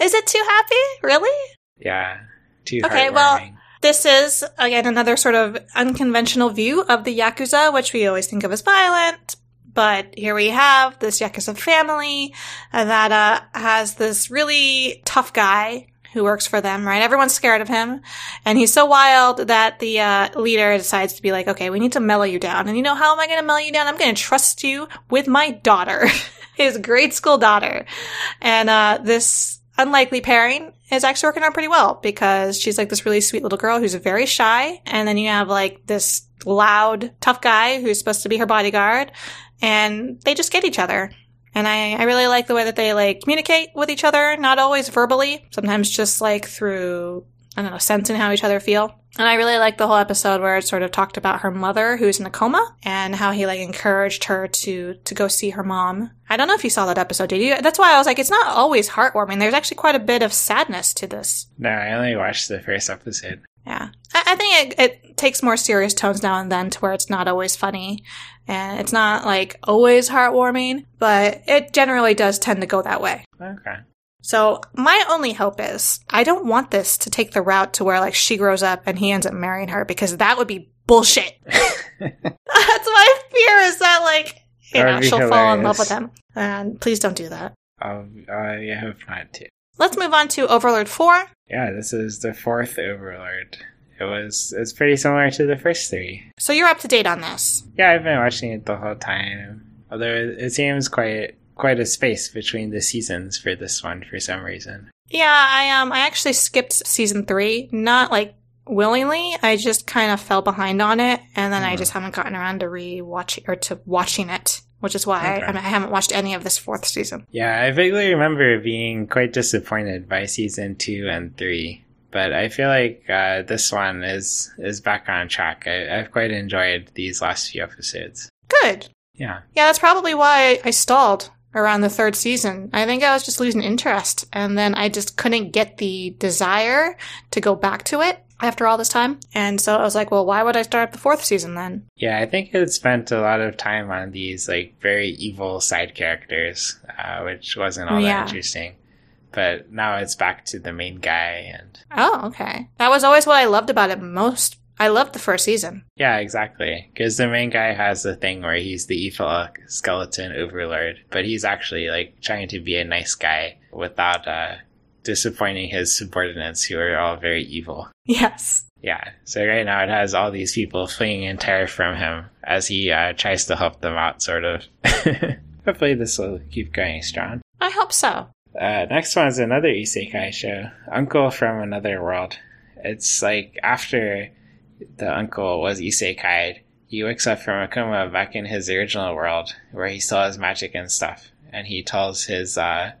Is it too happy? Really? Yeah, too Okay, well. This is again another sort of unconventional view of the yakuza, which we always think of as violent. But here we have this yakuza family that uh, has this really tough guy who works for them. Right, everyone's scared of him, and he's so wild that the uh, leader decides to be like, "Okay, we need to mellow you down." And you know how am I going to mellow you down? I'm going to trust you with my daughter, *laughs* his grade school daughter, and uh, this unlikely pairing is actually working out pretty well because she's like this really sweet little girl who's very shy. And then you have like this loud, tough guy who's supposed to be her bodyguard. And they just get each other. And I, I really like the way that they like communicate with each other, not always verbally, sometimes just like through, I don't know, sensing how each other feel. And I really like the whole episode where it sort of talked about her mother who's in a coma and how he like encouraged her to to go see her mom. I don't know if you saw that episode, did you? That's why I was like, it's not always heartwarming. There's actually quite a bit of sadness to this. No, I only watched the first episode. Yeah. I, I think it, it takes more serious tones now and then to where it's not always funny. And it's not like always heartwarming, but it generally does tend to go that way. Okay. So my only hope is I don't want this to take the route to where like she grows up and he ends up marrying her because that would be bullshit. *laughs* That's my fear is that like you know she'll fall in love with him. And please don't do that. Um, I hope not to. Let's move on to Overlord 4. Yeah, this is the fourth Overlord. It was it's pretty similar to the first three. So you're up to date on this. Yeah, I've been watching it the whole time. Although it seems quite quite a space between the seasons for this one for some reason. Yeah, I um I actually skipped season 3, not like willingly. I just kind of fell behind on it and then I Mhm. just haven't gotten around to re-watching or to watching it, which is why Okay. I, I haven't watched any of this fourth season. Yeah, I vaguely remember being quite disappointed by season two and three, but I feel like uh, this one is is back on track. I, I've quite enjoyed these last few episodes. Good. Yeah, Yeah, that's probably why I stalled around the third season. I think I was just losing interest and then I just couldn't get the desire to go back to it after all this time. And so I was like, well, why would I start the fourth season then? Yeah, I think it spent a lot of time on these like very evil side characters, uh, which wasn't all Yeah. that interesting. But now it's back to the main guy, and Oh, okay. That was always what I loved about it most. I loved the first season. yeah, exactly. Because the main guy has the thing where he's the evil skeleton overlord, but he's actually like trying to be a nice guy without uh, disappointing his subordinates, who are all very evil. Yes. Yeah, so right now it has all these people fleeing in terror from him as he uh, tries to help them out, sort of. *laughs* Hopefully, this will keep going strong. I hope so. Uh, next one's another isekai show, Uncle from Another World. It's like after the uncle was isekai'd, he wakes up from a coma back in his original world where he still has magic and stuff, and he tells his uh,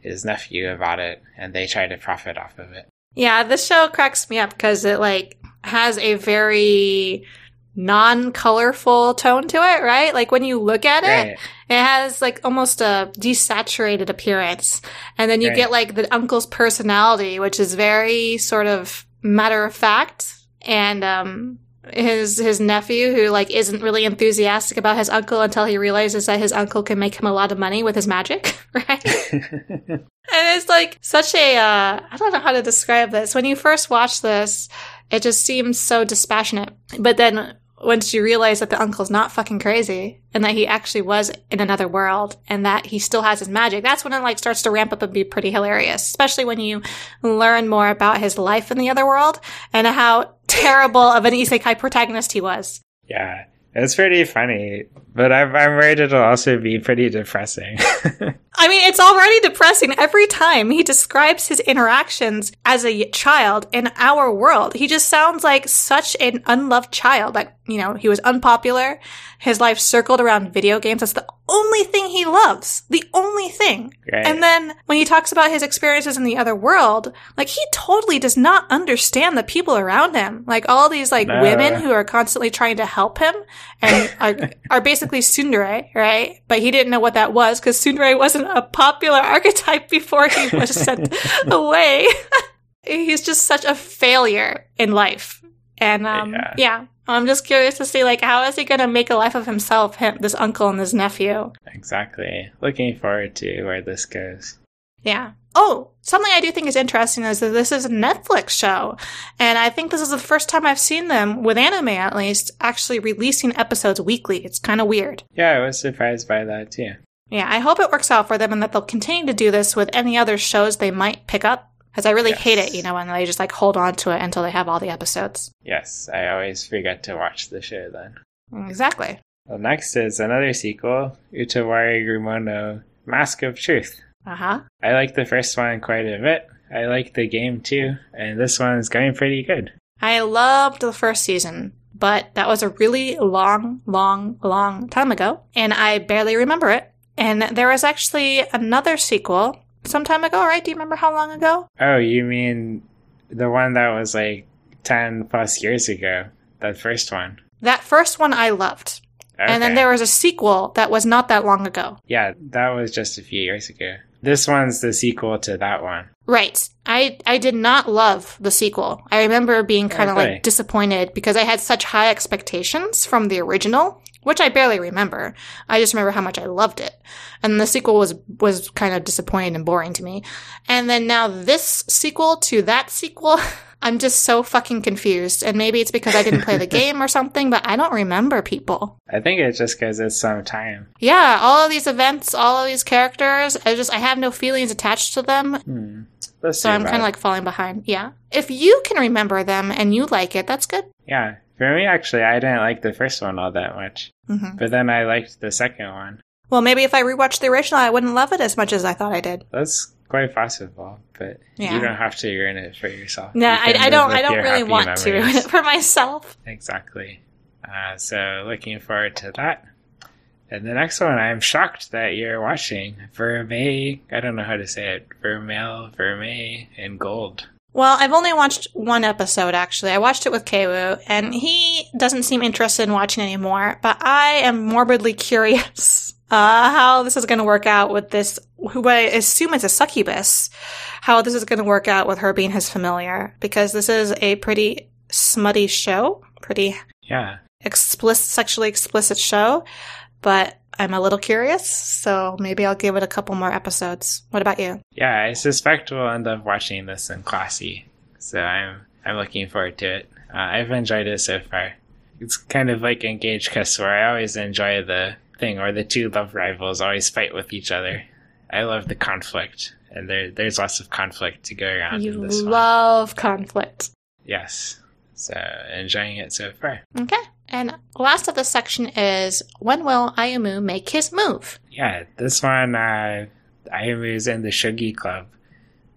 his nephew about it, and they try to profit off of it. Yeah, this show cracks me up because it like has a very non-colorful tone to it, right? Like when you look at it, it has like almost a desaturated appearance. And then you Right. get like the uncle's personality, which is very sort of matter of fact. And um his his nephew who like isn't really enthusiastic about his uncle until he realizes that his uncle can make him a lot of money with his magic, *laughs* right? *laughs* And it's like such a, uh, I don't know how to describe this. When you first watch this, it just seems so dispassionate. But then once you realize that the uncle's not fucking crazy and that he actually was in another world and that he still has his magic, that's when it like starts to ramp up and be pretty hilarious. Especially when you learn more about his life in the other world and how *laughs* terrible of an isekai protagonist he was. yeah, it's pretty funny, but I'm, I'm worried it'll also be pretty depressing. *laughs* I mean, it's already depressing every time he describes his interactions as a child in our world. He just sounds like such an unloved child. Like, you know, he was unpopular. His life circled around video games. That's the only thing he loves. The only thing. Right. And then when he talks about his experiences in the other world, like he totally does not understand the people around him. Like all these like No. women who are constantly trying to help him and are, *laughs* are basically tsundere, right? But he didn't know what that was because tsundere wasn't a popular *laughs* archetype before he was sent *laughs* away. He's just such a failure in life. And um, Yeah. yeah. I'm just curious to see like how is he going to make a life of himself, him, this uncle and this nephew. exactly. Looking forward to where this goes. Yeah. Oh, something I do think is interesting is that this is a Netflix show. And I think this is the first time I've seen them, with anime at least, actually releasing episodes weekly. It's kind of weird. Yeah, I was surprised by that too. Yeah, I hope it works out for them and that they'll continue to do this with any other shows they might pick up. Because I really Yes. hate it, you know, when they just like hold on to it until they have all the episodes. Yes, I always forget to watch the show then. Exactly. Well, next is another sequel, Utawarerumono Mask of Truth. Uh huh. I like the first one quite a bit. I like the game too, and this one's going pretty good. I loved the first season, but that was a really long, long, long time ago, and I barely remember it. And there was actually another sequel some time ago, right? Do you remember how long ago? Oh, you mean the one that was like 10 plus years ago? That first one. That first one I loved. And then there was a sequel that was not that long ago. Yeah, that was just a few years ago. This one's the sequel to that one. Right. I I did not love the sequel. I remember being kind of Okay. like disappointed because I had such high expectations from the original, which I barely remember. I just remember how much I loved it. And the sequel was was kind of disappointing and boring to me. And then now this sequel to that sequel, *laughs* I'm just so fucking confused. And maybe it's because I didn't play the *laughs* game or something, but I don't remember people. I think it's just because it's some time. Yeah, all of these events, all of these characters, I just I have no feelings attached to them. Hmm. So I'm kind of like falling behind. Yeah. If you can remember them and you like it, that's good. Yeah. For me, actually, I didn't like the first one all that much. hmm But then I liked the second one. Well, maybe if I rewatched the original, I wouldn't love it as much as I thought I did. That's quite possible, but Yeah. you don't have to ruin it for yourself. No, You I, I don't. I don't really want to ruin it for myself. Exactly. Uh, so looking forward to that. And the next one, I'm shocked that you're watching Vermeil. I don't know how to say it. Vermeil, Vermeil, and Gold. Well, I've only watched one episode actually. I watched it with Kewu, and he doesn't seem interested in watching anymore. But I am morbidly *laughs* curious uh, how this is going to work out with this, who I assume is a succubus, how this is going to work out with her being his familiar, because this is a pretty smutty show, pretty Yeah. explicit, sexually explicit show, but I'm a little curious, so maybe I'll give it a couple more episodes. What about you? Yeah, I suspect we'll end up watching this in classy. So I'm I'm looking forward to it. Uh, I've enjoyed it so far. It's kind of like Engage Kiss, where I always enjoy the thing where the two love rivals always fight with each other. I love the conflict, and there there's lots of conflict to go around You in this one. love conflict. Yes, so enjoying it so far. Okay. And last of the section is when will Ayumu make his move? Yeah, this one, uh, Ayumu's in the Shogi Club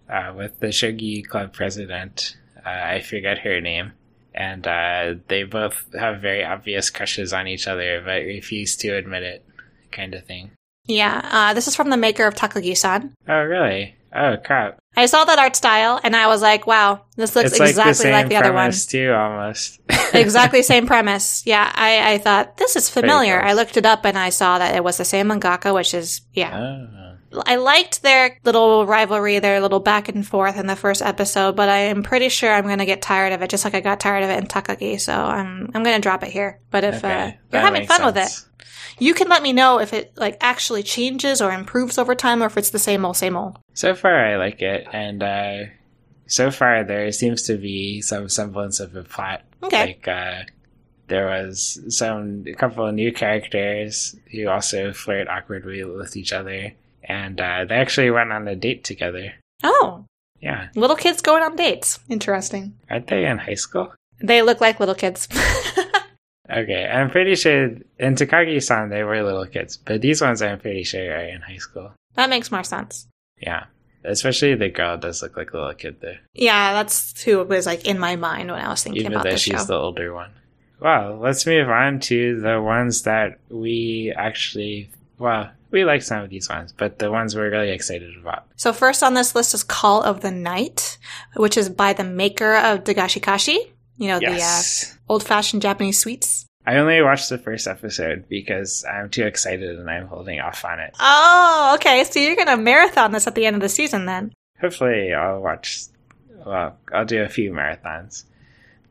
uh, with the Shogi Club president. Uh, I forget her name. And uh, they both have very obvious crushes on each other, but refuse to admit it, kind of thing. Yeah, uh, this is from the maker of Takagi-san. Oh, really? Oh, crap. I saw that art style and I was like, wow, this looks it's like the exactly like the, other one. too, almost. *laughs* exactly same premise. Yeah, I, I thought this is familiar. I looked it up and I saw that it was the same mangaka, which is yeah. oh. I liked their little rivalry, their little back and forth in the first episode, but I am pretty sure I'm going to get tired of it, just like I got tired of it in Takagi. So I'm I'm going to drop it here. But if uh, you're having fun with it, you can let me know if it like actually changes or improves over time, or if it's the same old same old. So far, I like it, and uh, so far there seems to be some semblance of a plot. Okay. Like uh, there was some a couple of new characters who also flirt awkwardly with each other, and uh, they actually went on a date together. Oh, Yeah, little kids going on dates. Interesting. aren't they in high school? They look like little kids. *laughs* Okay, I'm pretty sure in Takagi-san they were little kids, but these ones I'm pretty sure are in high school. that makes more sense. Yeah, especially the girl does look like a little kid there. Yeah, that's who was like in my mind when I was thinking even about though this she's show. the older one. Well, let's move on to the ones that we actually, well, we like some of these ones, but the ones we're really excited about. So first on this list is Call of the Night, which is by the maker of Dagashikashi. You know, Yes. the uh, old-fashioned Japanese sweets. I only watched the first episode because I'm too excited and I'm holding off on it. Oh, okay. So you're gonna marathon this at the end of the season then? Hopefully, I'll watch, well, I'll do a few marathons.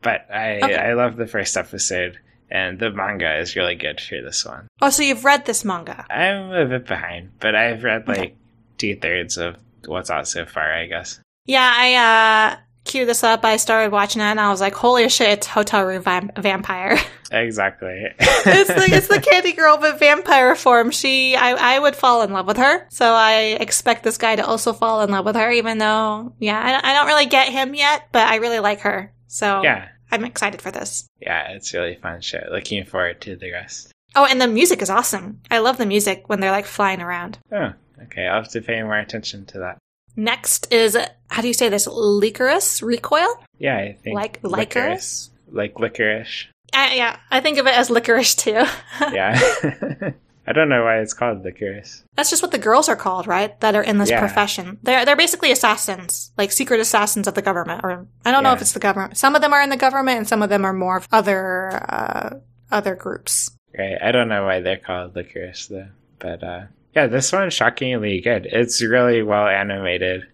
But I, Okay. I love the first episode, and the manga is really good for this one. Oh, so you've read this manga? I'm a bit behind, but I've read Okay. like two thirds of what's out so far, I guess. Yeah, I uh queued this up. I started watching it, and I was like, "Holy shit! It's Hotaru Vam- Vampire." *laughs* Exactly. it's the it's the *laughs* Candy Girl, but vampire form. She, I, I would fall in love with her. So I expect this guy to also fall in love with her, even though, yeah, I, I don't really get him yet, but I really like her. So yeah. I'm excited for this. Yeah, it's really fun show. Looking forward to the rest. Oh, and the music is awesome. I love the music when they're like flying around. Oh, okay. I'll have to pay more attention to that. Next is how do you say this? Lycoris recoil? Yeah, I think Like licorice, like licorice. Uh, yeah, I think of it as licorice too. *laughs* Yeah, *laughs* I don't know why it's called licorice. That's just what the girls are called, right? That are in this Yeah. profession. They're they're basically assassins, like secret assassins of the government. Or I don't know if it's the government. Some of them are in the government, and some of them are more of other uh, other groups. Right? I don't know why they're called licorice though. But uh, yeah, this one's shockingly good. It's really well animated,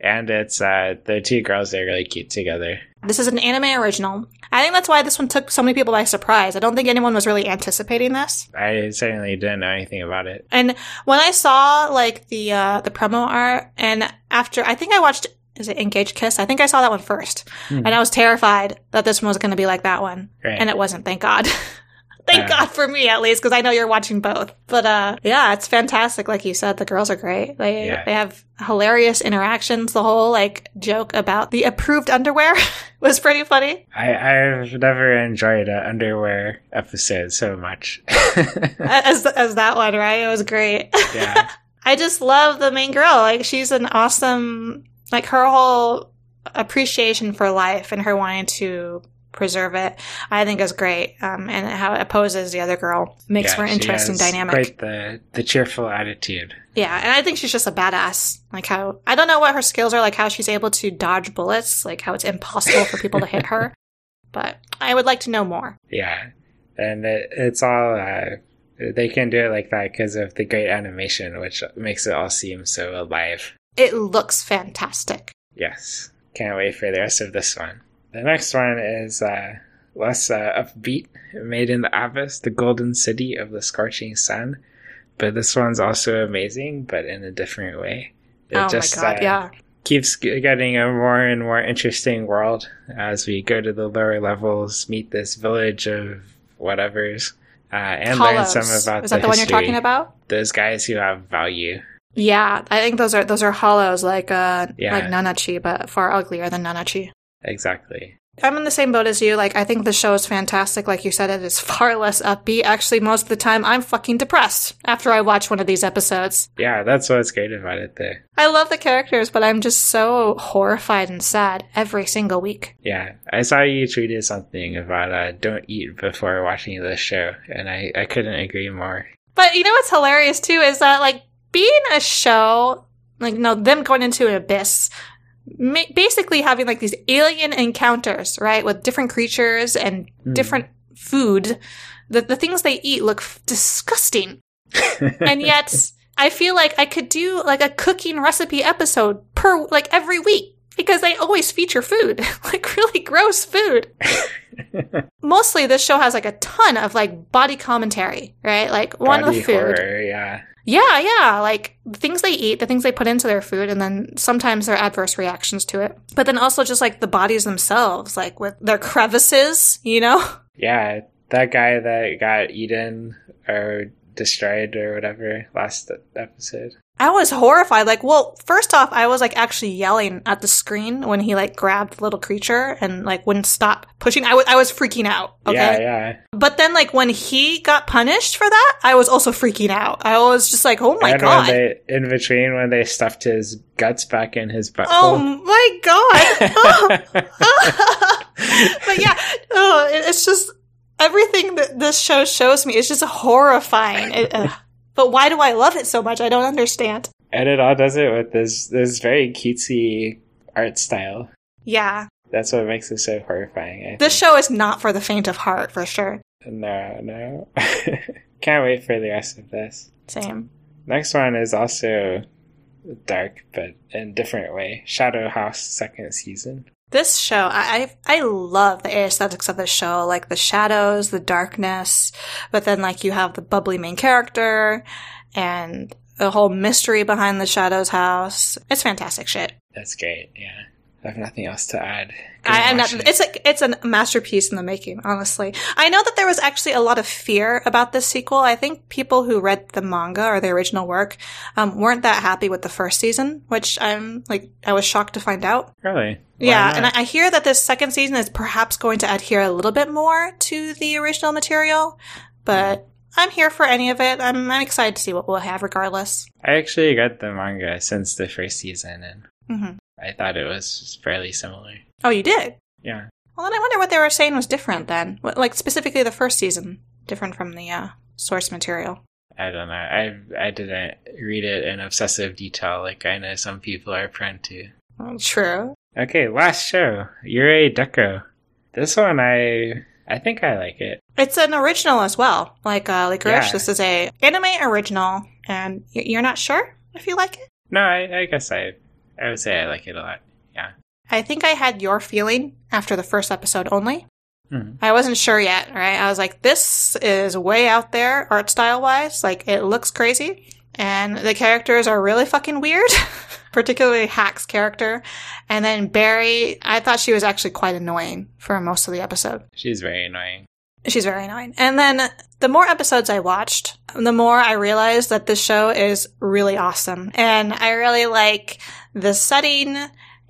and it's uh, the two girls are really cute together. This is an anime original. I think that's why this one took so many people by surprise. I don't think anyone was really anticipating this. I certainly didn't know anything about it. And when I saw like the uh, the promo art, and after I think I watched is it Engage Kiss? I think I saw that one first, Hmm. and I was terrified that this one was going to be like that one, Right. and it wasn't. Thank God. *laughs* Thank. God for me at least, because I know you're watching both. But uh, yeah, it's fantastic. Like you said, the girls are great. They Yeah. they have hilarious interactions. The whole like joke about the approved underwear *laughs* was pretty funny. I, I've never enjoyed an underwear episode so much. *laughs* as as that one, right? It was great. *laughs* yeah. I just love the main girl. Like she's an awesome like her whole appreciation for life and her wanting to preserve it, I think is great. Um, and how it opposes the other girl makes Yeah, for an interesting dynamic. Quite the, the cheerful attitude. Yeah, and I think she's just a badass. Like how I don't know what her skills are, like how she's able to dodge bullets, like how it's impossible for people to hit her. *laughs* But I would like to know more. Yeah. And it, it's all uh, They can do it like that because of the great animation, which makes it all seem so alive. It looks fantastic. Yes. Can't wait for the rest of this one. The next one is uh, less uh, upbeat, made in the Abyss, the golden city of the scorching sun. But this one's also amazing, but in a different way. It oh my god, uh, yeah. keeps getting a more and more interesting world as we go to the lower levels, meet this village of whatevers, uh, and learn some about Is that the, one you're talking about? Those guys who have value. Yeah, I think those are those are hollows like uh Yeah. like Nanachi, but far uglier than Nanachi. Exactly. I'm in the same boat as you. Like, I think the show is fantastic. Like you said, it is *laughs* far less upbeat. Actually, most of the time, I'm fucking depressed after I watch one of these episodes. Yeah, that's what's great about it there. I love the characters, but I'm just so horrified and sad every single week. Yeah, I saw you tweeted something about uh, don't eat before watching this show, and I, I couldn't agree more. But you know what's hilarious too is that like being a show, like no, them going into an abyss, ma- basically having like these alien encounters, right, with different creatures and Hmm. different food. The the things they eat look f- disgusting, *laughs* and yet I feel like I could do like a cooking recipe episode per like every week because they always feature food, *laughs* like really gross food. *laughs* Mostly, this show has like a ton of like body commentary, right? Like one Body of the food. horror, yeah. Yeah, yeah. Like the things they eat, the things they put into their food, and then sometimes their adverse reactions to it. But then also just like the bodies themselves, like with their crevices, you know? *laughs* Yeah, that guy that got eaten or destroyed or whatever last episode. I was horrified. Like, well, first off, I was like actually yelling at the screen when he like grabbed the little creature and like wouldn't stop pushing. I was I was freaking out. Okay. Yeah, yeah. But then like when he got punished for that, I was also freaking out. I was just like, oh my and god. when they, in between, when they stuffed his guts back in his butthole. Oh my god! *laughs* but yeah, oh, it's just everything that this show shows me is just horrifying. It, ugh. But why do I love it so much? I don't understand. and it all does it with this this very cutesy art style. Yeah, That's what makes it so horrifying. I this show is not for the faint of heart, for sure. No, no. *laughs* Can't wait for the rest of this. Same. Next one is also dark, but in a different way. Shadow House second season. This show, I, I I love the aesthetics of this show, like the shadows, the darkness, but then like you have the bubbly main character and the whole mystery behind the shadows house. It's fantastic shit. That's great. Yeah, I have nothing else to add. I, Couldn't it. it's a, it's a masterpiece in the making, honestly. I know that there was actually a lot of fear about this sequel. I think people who read the manga or the original work um, weren't that happy with the first season, which I'm like, I was shocked to find out. really. Why yeah, not? and I, I hear that this second season is perhaps going to adhere a little bit more to the original material, but I'm here for any of it. I'm, I'm excited to see what we'll have regardless. I actually read the manga since the first season, and hmm I thought it was fairly similar. Oh, you did? Yeah. Well, then I wonder what they were saying was different then. What, like, specifically the first season, different from the uh, source material. I don't know. I I didn't read it in obsessive detail like I know some people are prone to. True. Okay, last show. Yurei Deco. This one I I think I like it. It's an original as well. Like, uh, Lycoris, Yeah. this is a anime original, and y- you're not sure if you like it? No, I, I guess I I would say I like it a lot. Yeah. I think I had your feeling after the first episode only. Mhm. I wasn't sure yet, right? I was like, this is way out there art style wise. Like, it looks crazy. And the characters are really fucking weird, *laughs* particularly Hack's character. And then Berry, I thought she was actually quite annoying for most of the episode. She's very annoying. She's very annoying. And then the more episodes I watched, the more I realized that this show is really awesome. And I really like the setting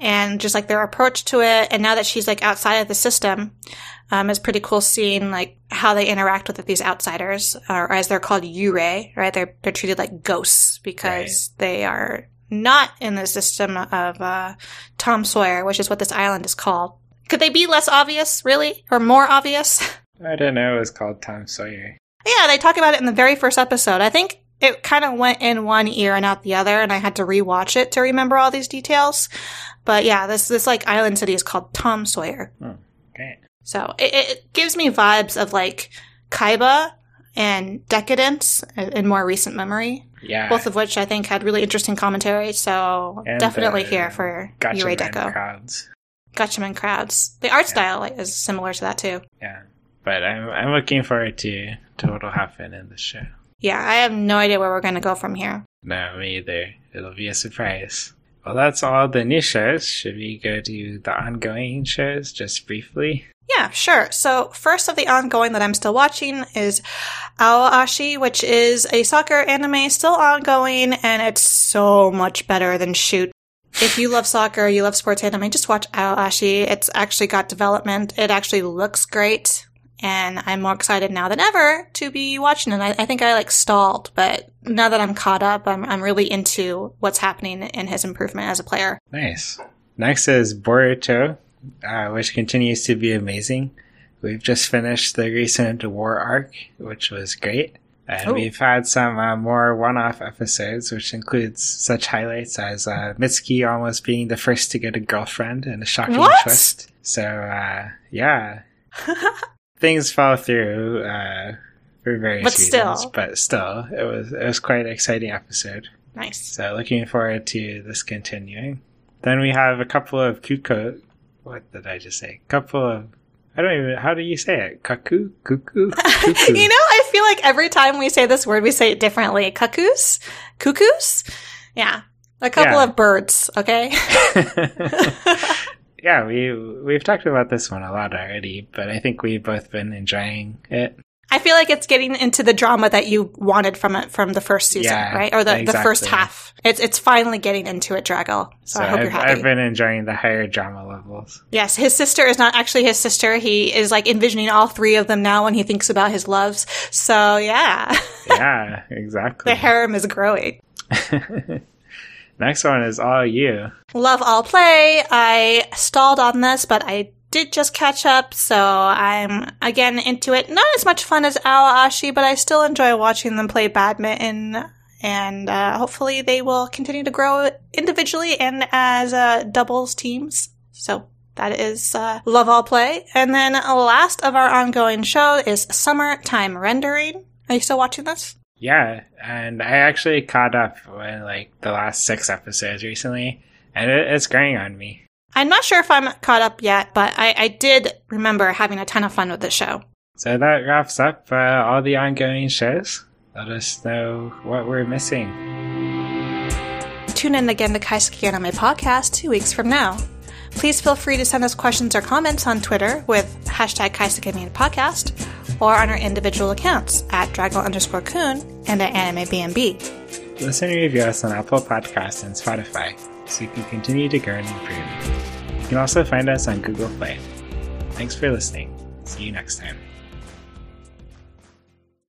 and just like their approach to it. And now that she's like outside of the system, um, it's pretty cool seeing like how they interact with these outsiders, or as they're called Yurei, right? They're, they're treated like ghosts because they are not in the system of, uh, Tom Sawyer, which is what this island is called. Could they be less obvious, really? Or more obvious? *laughs* I don't know. It was called Tom Sawyer. Yeah, they talk about it in the very first episode. I think it kind of went in one ear and out the other, and I had to rewatch it to remember all these details. But yeah, this this like island city is called Tom Sawyer. Okay. So it, it gives me vibes of like Kaiba and Decadence in more recent memory. Yeah. Both of which I think had really interesting commentary. So And definitely here for Gotcha Yurei Deco. crowds. Gatchaman crowds. The art style is similar to that too. Yeah. But I'm I'm looking forward to to what'll happen in the show. Yeah, I have no idea where we're going to go from here. No, me either. It'll be a surprise. Well, that's all the new shows. Should we go to the ongoing shows just briefly? Yeah, sure. So, first of the ongoing that I'm still watching is Aoashi, which is a soccer anime still ongoing, and it's so much better than Shoot. If you love soccer, you love sports anime, just watch Aoashi. It's actually got development. It actually looks great. And I'm more excited now than ever to be watching it. I, I think I like stalled, but now that I'm caught up, I'm, I'm really into what's happening in his improvement as a player. Nice. Next is Boruto, uh, which continues to be amazing. We've just finished the recent war arc, which was great. And Oh. we've had some uh, more one-off episodes, which includes such highlights as uh, Mitsuki almost being the first to get a girlfriend in a shocking What? twist. So, uh, yeah. *laughs* Things fell through uh, for various But still. reasons, but still, it was it was quite an exciting episode. Nice. So looking forward to this continuing. Then we have a couple of kuko. What did I just say? couple of. I don't even. How do you say it? Kaku, kuku, cuckoo. *laughs* you know, I feel like every time we say this word, we say it differently. Cuckoos? Cuckoos? Yeah. A couple Yeah. of birds, okay? *laughs* *laughs* yeah, we we've talked about this one a lot already, but I think we've both been enjoying it. I feel like it's getting into the drama that you wanted from it from the first season, Yeah, right? Or the, the first half. It's it's finally getting into it, Drago. So, I hope I've, you're happy. I've been enjoying the higher drama levels. yes, his sister is not actually his sister. He is like envisioning all three of them now when he thinks about his loves. So yeah, *laughs* Yeah, exactly. the harem is growing. *laughs* Next one is all you. Love All Play. I stalled on this, but I did just catch up, so I'm again into it. Not as much fun as Aoashi, but I still enjoy watching them play badminton. And uh, hopefully they will continue to grow individually and as uh, doubles teams. So that is uh, Love All Play. And then last of our ongoing show is Summertime Rendering. Are you still watching this? Yeah, and I actually caught up with like the last six episodes recently, and it, it's growing on me. I'm not sure if I'm caught up yet, but I, I did remember having a ton of fun with the show. So that wraps up uh, all the ongoing shows. Let us know what we're missing. Tune in again to Kaiseki Anime Podcast two weeks from now. Please feel free to send us questions or comments on Twitter with hashtag Kaiseki Anime Podcast or on our individual accounts at Dragon underscore Coon and at Anime BNB. Listen and review us on Apple Podcasts and Spotify so you can continue to grow and improve. You can also find us on Google Play. Thanks for listening. See you next time.